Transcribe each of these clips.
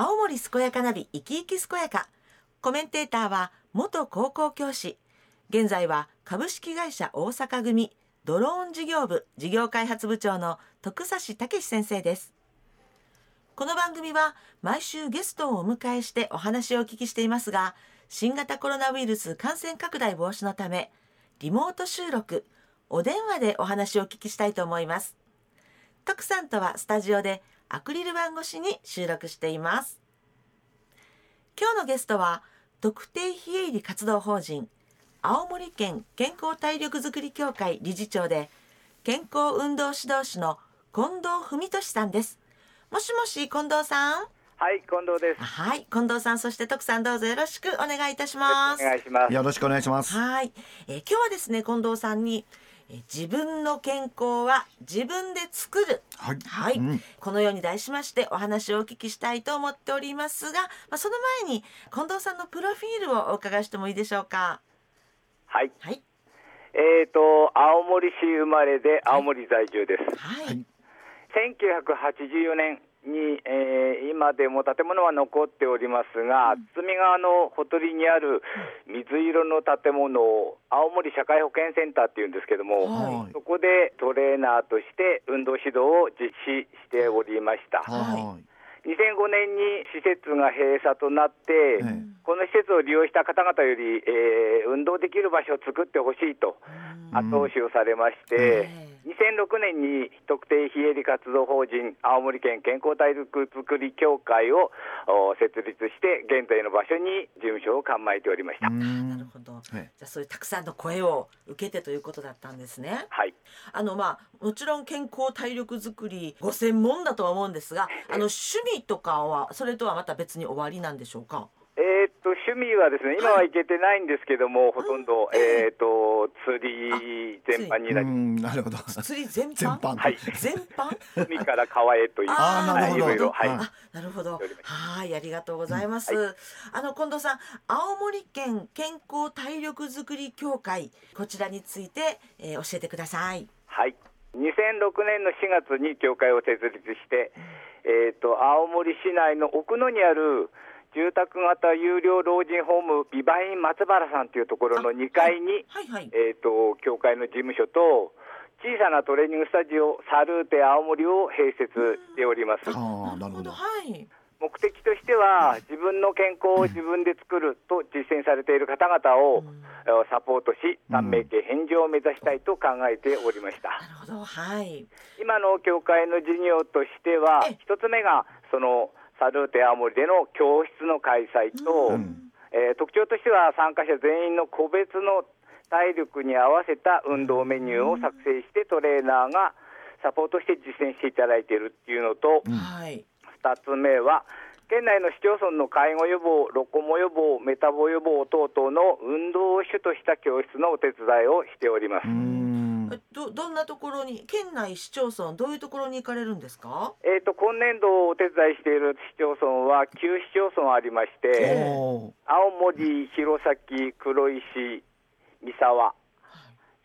青森健やかナビ生き生き健やか。コメンテーターは元高校教師。現在は株式会社大阪組。ドローン事業部事業開発部長の徳差武先生です。この番組は毎週ゲストをお迎えしてお話をお聞きしていますが新型コロナウイルス感染拡大防止のためリモート収録お電話でお話をお聞きしたいと思います。徳さんとはスタジオでアクリル板越しに収録しています今日のゲストは特定非営利活動法人青森県健康体力づくり協会理事長で健康運動指導士の近藤文俊さんですもしもし近藤さん？はい、近藤です。はい近藤さんそして徳さんどうぞよろしくお願いいたしますお願いします。よろしくお願いします。はい、えー今日はですね近藤さんに、えー自分の健康は自分で作る。はい。はい、うん。このように題しましてお話をお聞きしたいと思っておりますが、まあ、その前に近藤さんのプロフィールをお伺いしてもいいでしょうか？はい、はい。えっ、と青森市生まれで青森在住です。はい、はい。1984年に、えー今でも建物は残っておりますが、堤川のほとりにある水色の建物を青森社会保健センターっていうんですけども、はい。そこでトレーナーとして運動指導を実施しておりました。はい。2005年に施設が閉鎖となって、ええ。この施設を利用した方々より、えー運動できる場所を作ってほしいと後押しをされまして、え2006年に特定非営利活動法人青森県健康体力づくり協会をお設立して現在の場所に事務所を構えておりました。うなるん。ほど、はい。じゃあそういうたくさんの声を受けてということだったんですね。はい。あのまあもちろん健康体力づくりご専門だとは思うんですがあの趣味とかはそれとはまた別に終わりなんでしょうか？趣味はですね今は行けてないんですけども、ほとんど、えーっと釣り全般になりうんなるほど。釣り全般？全般。はい。全般？海から川へというあーなるほど。はいいろいろはい。ああ、なるほど。はい、ありがとうございます。あの近藤さん、青森県健康体力づくり協会こちらについて、えー教えてください。はい、2006年の4月に協会を設立して、えー、と青森市内の奥野にある住宅型有料老人ホームビバイン松原さんというところの2階に、はいはい。えー、と協会の事務所と小さなトレーニングスタジオサルーテ青森を併設しております。ああ、なるほど。はい。目的としては自分の健康を自分で作ると実践されている方々を、えーサポートし短命系返上を目指したいと考えておりました。なるほど。はい。今の協会の事業としてはええ、一つ目がそのサルーテ青森での教室の開催と、うんえー特徴としては参加者全員の個別の体力に合わせた運動メニューを作成してトレーナーがサポートして実践していただいているっていうのと、はい。2つ目は県内の市町村の介護予防、ロコモ予防、メタボ予防等々の運動を主とした教室のお手伝いをしております。うん。えどどんなところに県内市町村どういうところに行かれるんですか？えー、と今年度お手伝いしている市町村は9市町村ありまして、青森、弘前、黒石、三沢、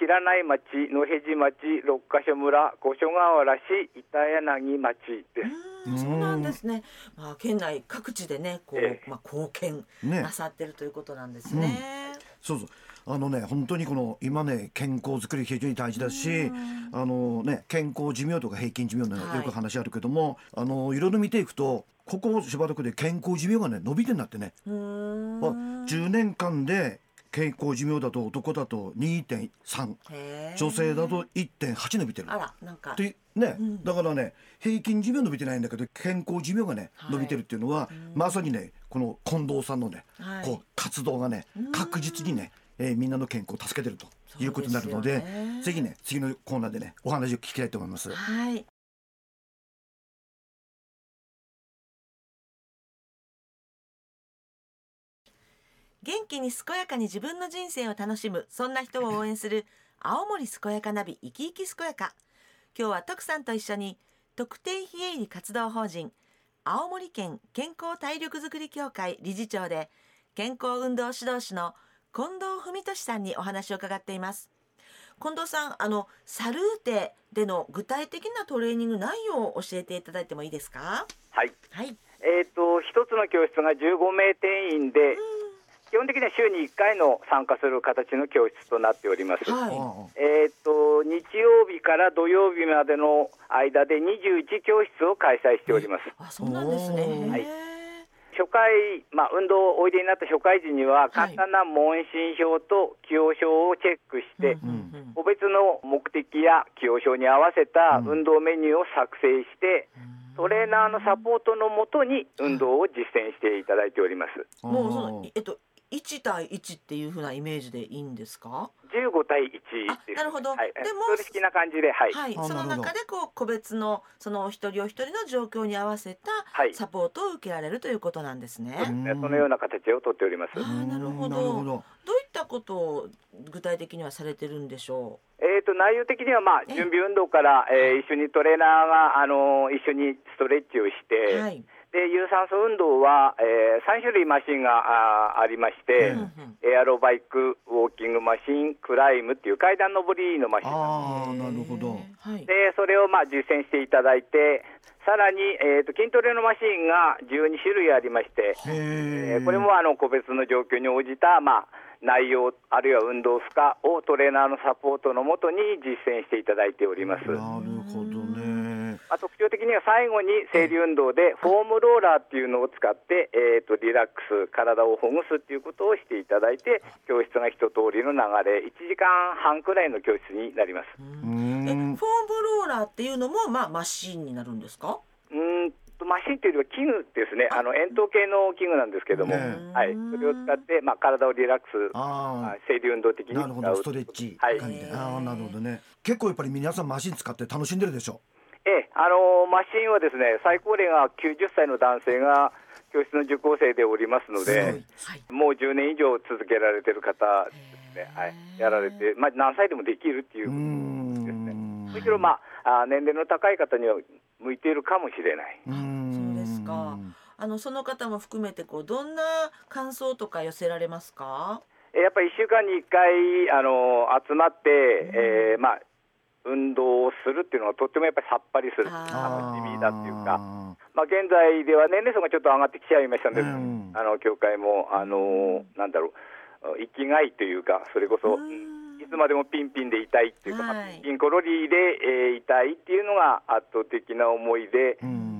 白内町、野辺地町、六ヶ所村、五所川原市、板柳町です。うーん、そうなんですね。まあ県内各地でね、こう、ええまあ貢献ねなさってるということなんですね。そうそう。あのね、本当にこの今ね健康づくり非常に大事だし、あのね健康寿命とか平均寿命ね、はい。よく話あるけども、あのいろいろ見ていくと、ここしばらくで健康寿命がね伸びてんなってね。うーん。あ10年間で健康寿命だと男だと2.3、へー女性だと1.8伸びてる。あら、なんか。でね、うん。だからね平均寿命伸びてないんだけど健康寿命がね、はい。伸びてるっていうのは、まさにねこの近藤さんのね、はい。こう活動がね確実にね、えーみんなの健康を助けてるということになるのでねぜひね次のコーナーでねお話を聞きたいと思います。はい。元気に健やかに自分の人生を楽しむそんな人を応援する青森健やかナビ生き生き健やか今日は徳さんと一緒に特定非営利活動法人青森県健康体力づくり協会理事長で健康運動指導士の近藤文俊さんにお話を伺っています近藤さんあのサルーテでの具体的なトレーニング内容を教えていただいてもいいですか？はいはいえー、と一の教室が15名定員で、基本的には週に1回の参加する形の教室となっております。はい。えーっと日曜日から土曜日までの間で21教室を開催しております。あ、そうなんですね。おーへー初回、まあ、運動おいでになった初回時には、はい。簡単な問診票と起用書をチェックして、個別の目的や起用書に合わせた運動メニューを作成して、トレーナーのサポートのもとに運動を実践していただいております。うん。もうそのえっと一対一っていう風なイメージでいいんですか？15対1です。あなるほどはい、でも式な感じで、はい。はい。その中でこう個別のそのお一人お一人の状況に合わせたはいサポートを受けられるということなんですね。ねそのような形をとっております。あーなるほどなるほど。どういったことを具体的にはされてるんでしょえー、と内容的には、まあ、ええ準備運動から、えー一緒にトレーナーが、あの一緒にストレッチをしう？て、はい。で有酸素運動は、え3種類マシンがあありまして、エアロバイク、ウォーキングマシン、クライムっていう階段登りのマシンああ、なるほど。はい。でそれをまあ実践していただいて、さらに、えー、と筋トレのマシンが12種類ありまして。えーこれもあの個別の状況に応じた、まあ、内容、あるいは運動負荷をトレーナーのサポートのもとに実践していただいております。なるほどね。まあ、特徴的には最後に整理運動でフォームローラーっていうのを使って、えー、とリラックス、体をほぐすっていうことをしていただいて、教室が一通りの流れ、1時間半くらいの教室になります。うえフォームん。ローラーっていうのもまあマシンになるんですか？うーんとマシンというよりは器具ですね、あの円筒形の器具なんですけども、ねはい、それを使って、まあ、体をリラックス、ああ整理運動的にあ。なるほど。ストレッチ。はい感じで。ああ、なるほどね。結構やっぱり皆さんマシン使って楽しんでるでしょ？ええ、あのマシンはですね、最高齢が90歳の男性が教室の受講生でおりますので、はい。もう10年以上続けられてる方ですね、はい、やられて、まあ、何歳でもできるっていううことですね。ん。むしろ、まあ、あ年齢の高い方には向いているかもしれない。うん。そうですか。あのその方も含めてこうどんな感想とか寄せられますか？えやっぱり1週間に1回あの集まって、えーまあ、運動をするっていうのはとってもやっぱりさっぱりする、あ楽しみだっていうか、あまあ、現在では年齢層がちょっと上がってきちゃいましたので、うん。あの教会も、あのなんだろう、生きがいというか、それこそ、うんいつまでもピンピンでいたいっていうか、まあはい。ピンコロリーで、えーいたいっていうのが圧倒的な思いで。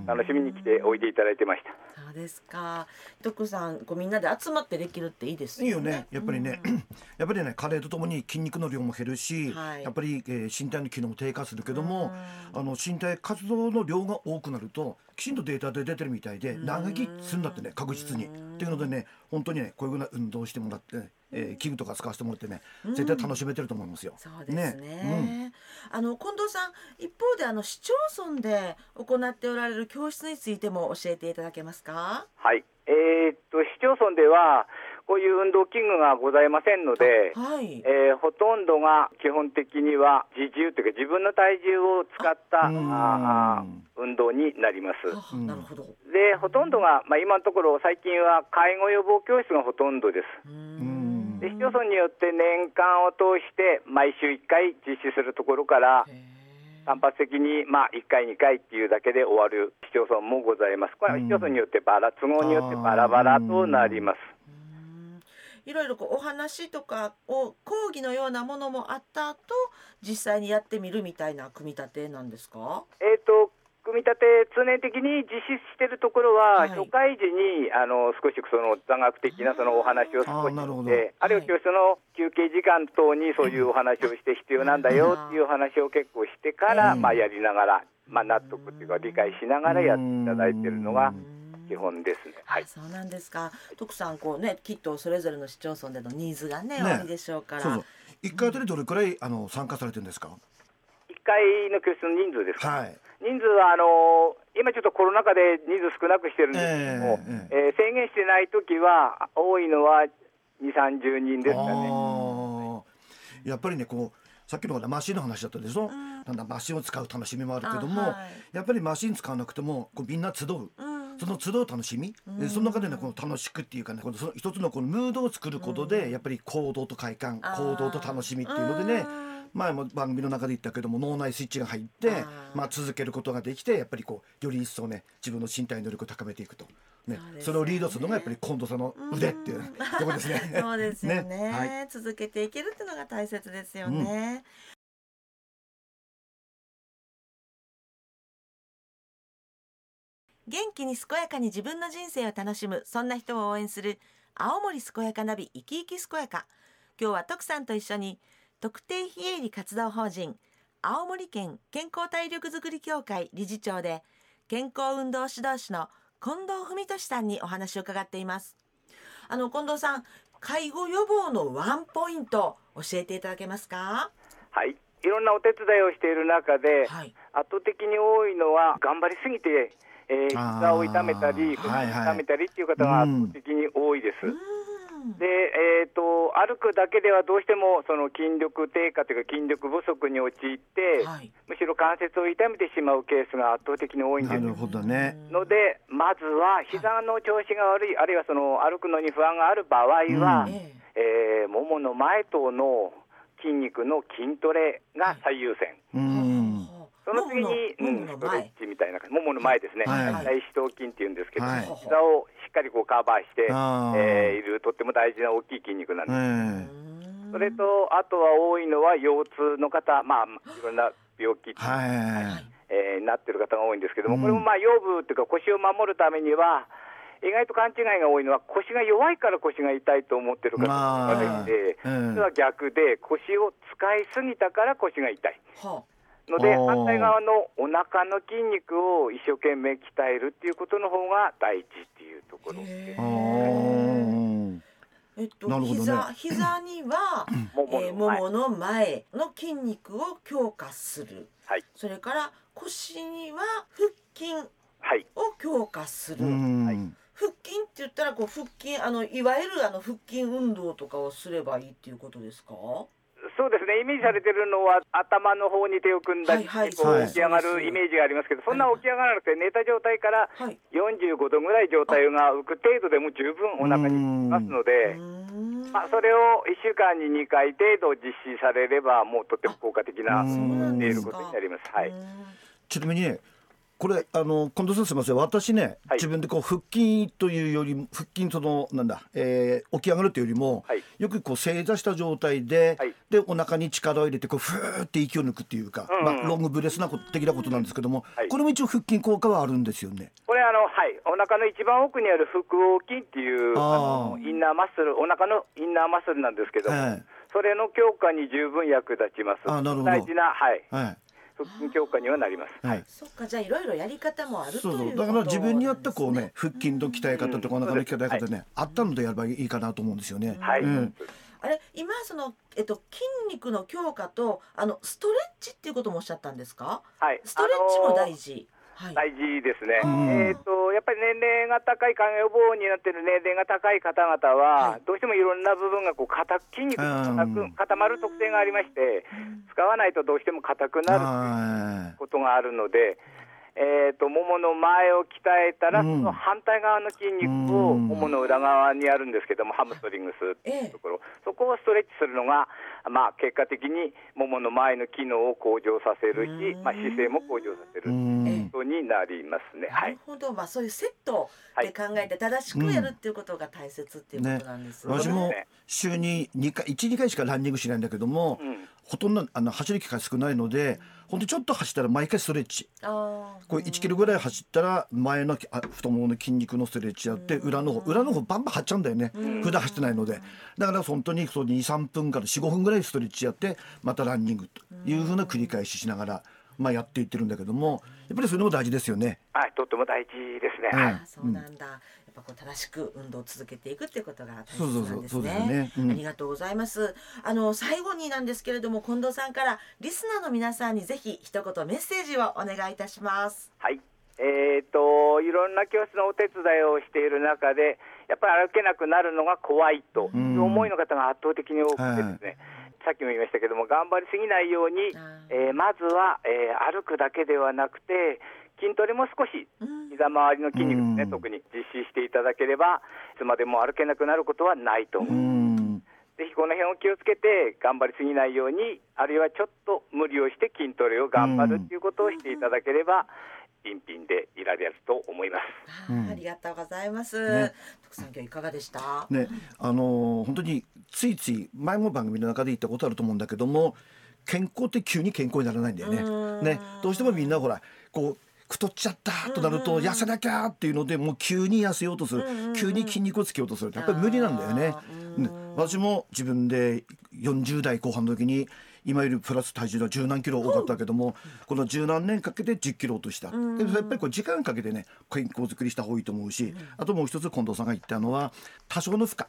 楽しみに来ておいでいただいてました。ですか？徳さんこうみんなで集まってできるっていいですよね。いいよね。やっぱりね、やっぱりね、加齢とともに筋肉の量も減るし、はいやっぱり、えー身体の機能も低下するけども、あの身体活動の量が多くなると、きちんとデータで出てるみたいで、長生きするんだってね、確実に。っていうのでね、本当にね、こういうふうな運動をしてもらって、えー器具とか使わせてもらってね、絶対楽しめてると思いますよ。そうですね。うんあの近藤さん一方であの市町村で行っておられる教室についても教えていただけますか？はいえーっと市町村では、こういう運動器具がございませんので、はい。えーほとんどが基本的には自重というか自分の体重を使ったあうんああ運動になります。あなるほど。でほとんどが、まあ、今のところ最近は介護予防教室がほとんどです。で市町村によって年間を通して毎週1回実施するところから単発的に、まあ、1回、2回っていうだけで終わる市町村もございます。これは市町村によってバラ、都合によってバラバラとなります。うんいろいろこうお話とかを講義のようなものもあった後実際にやってみるみたいな組み立てなんですか？えー、と組み立て、通年的に実施しているところは、はい初回時にあの少しその座学的なそのお話を少しあーなるほどして、あるいは教室の休憩時間等にそういうお話をして必要なんだよっていうお話を結構してから、うんまあ、やりながら、まあ、納得っていうか理解しながらやっていただいているのが基本ですね。はいあそうなんですか。徳さんこうねきっとそれぞれの市町村でのニーズがねねおありでしょうから。そうそう。一回あたりどれくらいあの参加されてるんですか？1回の教室の人数ですか、はい。人数はあの今ちょっとコロナ禍で人数少なくしてるんですけども、ええー制限してないときは、多いのは2、30人ですかね。やっぱりねこうさっきのマシンの話だったでしょ、なんだマシンを使う楽しみもあるけども、あはい。やっぱりマシン使わなくてもこうみんな集う、うん。その集う楽しみ、でその中でねこの楽しくっていうかねこのその一つのこのムードを作ることで、やっぱり行動と快感行動と楽しみっていうのでねうん前も番組の中で言ったけども脳内スイッチが入ってまあ、続けることができてやっぱりこうより一層ね自分の身体能力を高めていくと。ね。それをリードするのがやっぱり近藤さん。の腕っていうところですね。そうですよね。ね。はい。続けていけるっていうのが大切ですよね、元気に健やかに自分の人生を楽しむそんな人を応援する青森健やかナビ生き生き健やか。今日は徳さんと一緒に特定非営利活動法人青森県健康体力づくり協会理事長で健康運動指導士の近藤文俊さんにお話を伺っています。あの近藤さん介護予防のワンポイント教えていただけますか？はい。いろんなお手伝いをしている中で、はい。圧倒的に多いのは頑張りすぎて、えー、膝を痛めたり、はいはい。痛めたりっていう方が圧倒的に多いです。で、えー、と歩くだけではどうしてもその筋力低下というか筋力不足に陥って、はい。むしろ関節を痛めてしまうケースが圧倒的に多いんです。なるほどね。ので、まずは膝の調子が悪い、あるいはその歩くのに不安がある場合は、うん。ええーももの前頭の筋肉の筋トレが最優先。うん。その次に、うん、ストレッチみたいな、ももの前ですね、はい。大四頭筋っていうんですけど、はい。膝をかりこうカバーして、えーいるとっても大事な大きい筋肉なんえです。えそれと、あとは多いのは腰痛の方、まあ、いろんな病気、はい。えーなってる方が多いんですけども、うんこれもまあ腰部っていうか腰を守るためには、意外と勘違いが多いのは腰が弱いから腰が痛いと思ってる方まあがいて、うん実は逆で腰を使いすぎたから腰が痛い。はので反対側のお腹の筋肉を一生懸命鍛えるっていうことの方が大事っていうところへあーー。えっと、なるほどね。膝膝には、ももえーの前、ももの前の筋肉を強化する。はい。それから腰には腹筋はい。を強化する、うん。腹筋って言ったらこう腹筋あのいわゆるあの腹筋運動とかをすればいいっていうことですか？そうですね。イメージされてるのは頭の方に手を組んだりはいはい。起き上がるイメージがありますけどそんな起き上がらなくて寝た状態からはい。45度ぐらい状態が浮く程度でも十分お腹にきますのうで、まあ、それを1週間に2回程度実施されればもうとっても効果的なることになります。はい、ちなみにねこれあの近藤さんすみません。私ね、はい。自分でこう腹筋というよりも腹筋そのなんだ、えー起き上がるというよりも、はい。よくこう正座した状態で、はい。でお腹に力を入れてこうふーって息を抜くっていうか、うんうんまあ、ロングブレスなこと的なことなんですけども、はい。これも一応腹筋効果はあるんですよね。これあの、はい、お腹の一番奥にある腹横筋っていうあのインナーマッスル、お腹のインナーマッスルなんですけど、はいそれの強化に十分役立ちます。あなるほど。大事な、はい、はい強化にはなります。はい。そっかじゃあいろいろやり方もあるというそうことそうだから自分に合ったこうね腹筋の鍛え方とかお腹の鍛え方ね、あったのでやればいいかなと思うんですよね。はい、うん。あれ今そのえっと筋肉の強化とあのストレッチっていうこともおっしゃったんですか？はい、ストレッチも大事。事、はい。大事ですね、うん。えー、とやっぱり年齢が高い、肝予防になっている年齢が高い方々は、はい。どうしてもいろんな部分がこう硬く筋肉が硬うん。く固まる特性がありまして、使わないとどうしても硬くなるはことがあるので、えー、とももの前を鍛えたら、うん。その反対側の筋肉をうん。ももの裏側にあるんですけども、ハムストリングスっていうところ、そこをストレッチするのが、まあ、結果的にももの前の機能を向上させるし、うん。まあ、姿勢も向上させい。るうん。ことになりますね。なはい。るほど、まあそういうセットで考えて正しくやるってい。うことが大切っていうことなんですね。私もね週に2回12回しかランニングしないんだけども、うんほとんどあの走る機会少ないのでほんとちょっと走ったら毎回ストレッチ。これ1キロぐらい走ったら前のあ太ももの筋肉のストレッチやって裏の方裏の方バンバン張っちゃうんだよね。普段走ってないので。だから本当にそう23分から45分ぐらいストレッチやってまたランニングというふうな繰り返ししながら、まあ、やっていってるんだけどもやっぱりそれも大事ですよね。はい、とっても大事ですね。うんはいあそうなんだ。やっぱこう正しく運動を続けていくっていうことが大切そうそうなんですそうそうですよねね。うんありがとうございます。あの最後になんですけれども近藤さんからリスナーの皆さんにぜひ一言メッセージをお願いいたします。はい。えー、といろんな教室のお手伝いをしている中で、やっぱり歩けなくなるのが怖いという思いの方が圧倒的に多くてですね、さっきも言いましたけども、頑張りすぎないようにあ、えーまずは、えー歩くだけではなくて、筋トレも少しうん。膝周りの筋肉ですね、うん。特に実施していただければ、いつまでも歩けなくなることはないと思う。う。ん。ぜひこの辺を気をつけて頑張りすぎないように、あるいはちょっと無理をして筋トレを頑張るっていうことをしていただければ品品でいられると思います。あーありがとうございます。ね徳さん今日いかがでした？ね、あのー本当についつい前も番組の中で言ったことあると思うんだけども健康って急に健康にならないんだようんね。ねどうしてもみんなほらこう太っちゃったとなると痩せなきゃっていうのでもう急に痩せようとする急に筋肉をつけようとするやっぱり無理なんだよ。ね私も自分で40代後半の時に今よりプラス体重が十何キロ多かったけどもこの十何年かけて10キロ落とした。でやっぱりこう時間かけてね健康づくりした方がいいと思うしあともう一つ近藤さんが言ったのは多少の負荷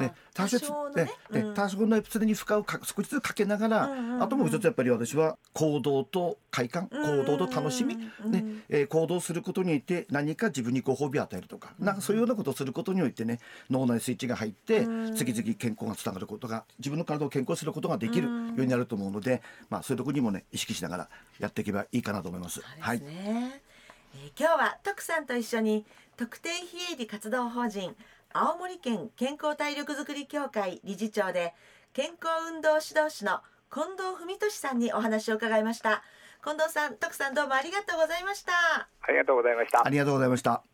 ね、多少のねうん。多少の常に負荷をか少しずつかけながら、あともう一つやっぱり私は行動と快感、行動と楽しみ、ねえー行動することによって何か自分にご褒美を与えるとか、なんかそういうようなことをすることによってね脳内スイッチが入って、次々健康がつながることが自分の体を健康にすることができるようになると思うので、まあそういうところにもね意識しながらやっていけばいいかなと思います。すね、えー今日は徳さんと一緒に特定非営利活動法人青森県健康体力づくり協会理事長で健康運動指導士の近藤文俊さんにお話を伺いました近藤さん徳さんどうもありがとうございましたありがとうございましたあ。りがとうございました。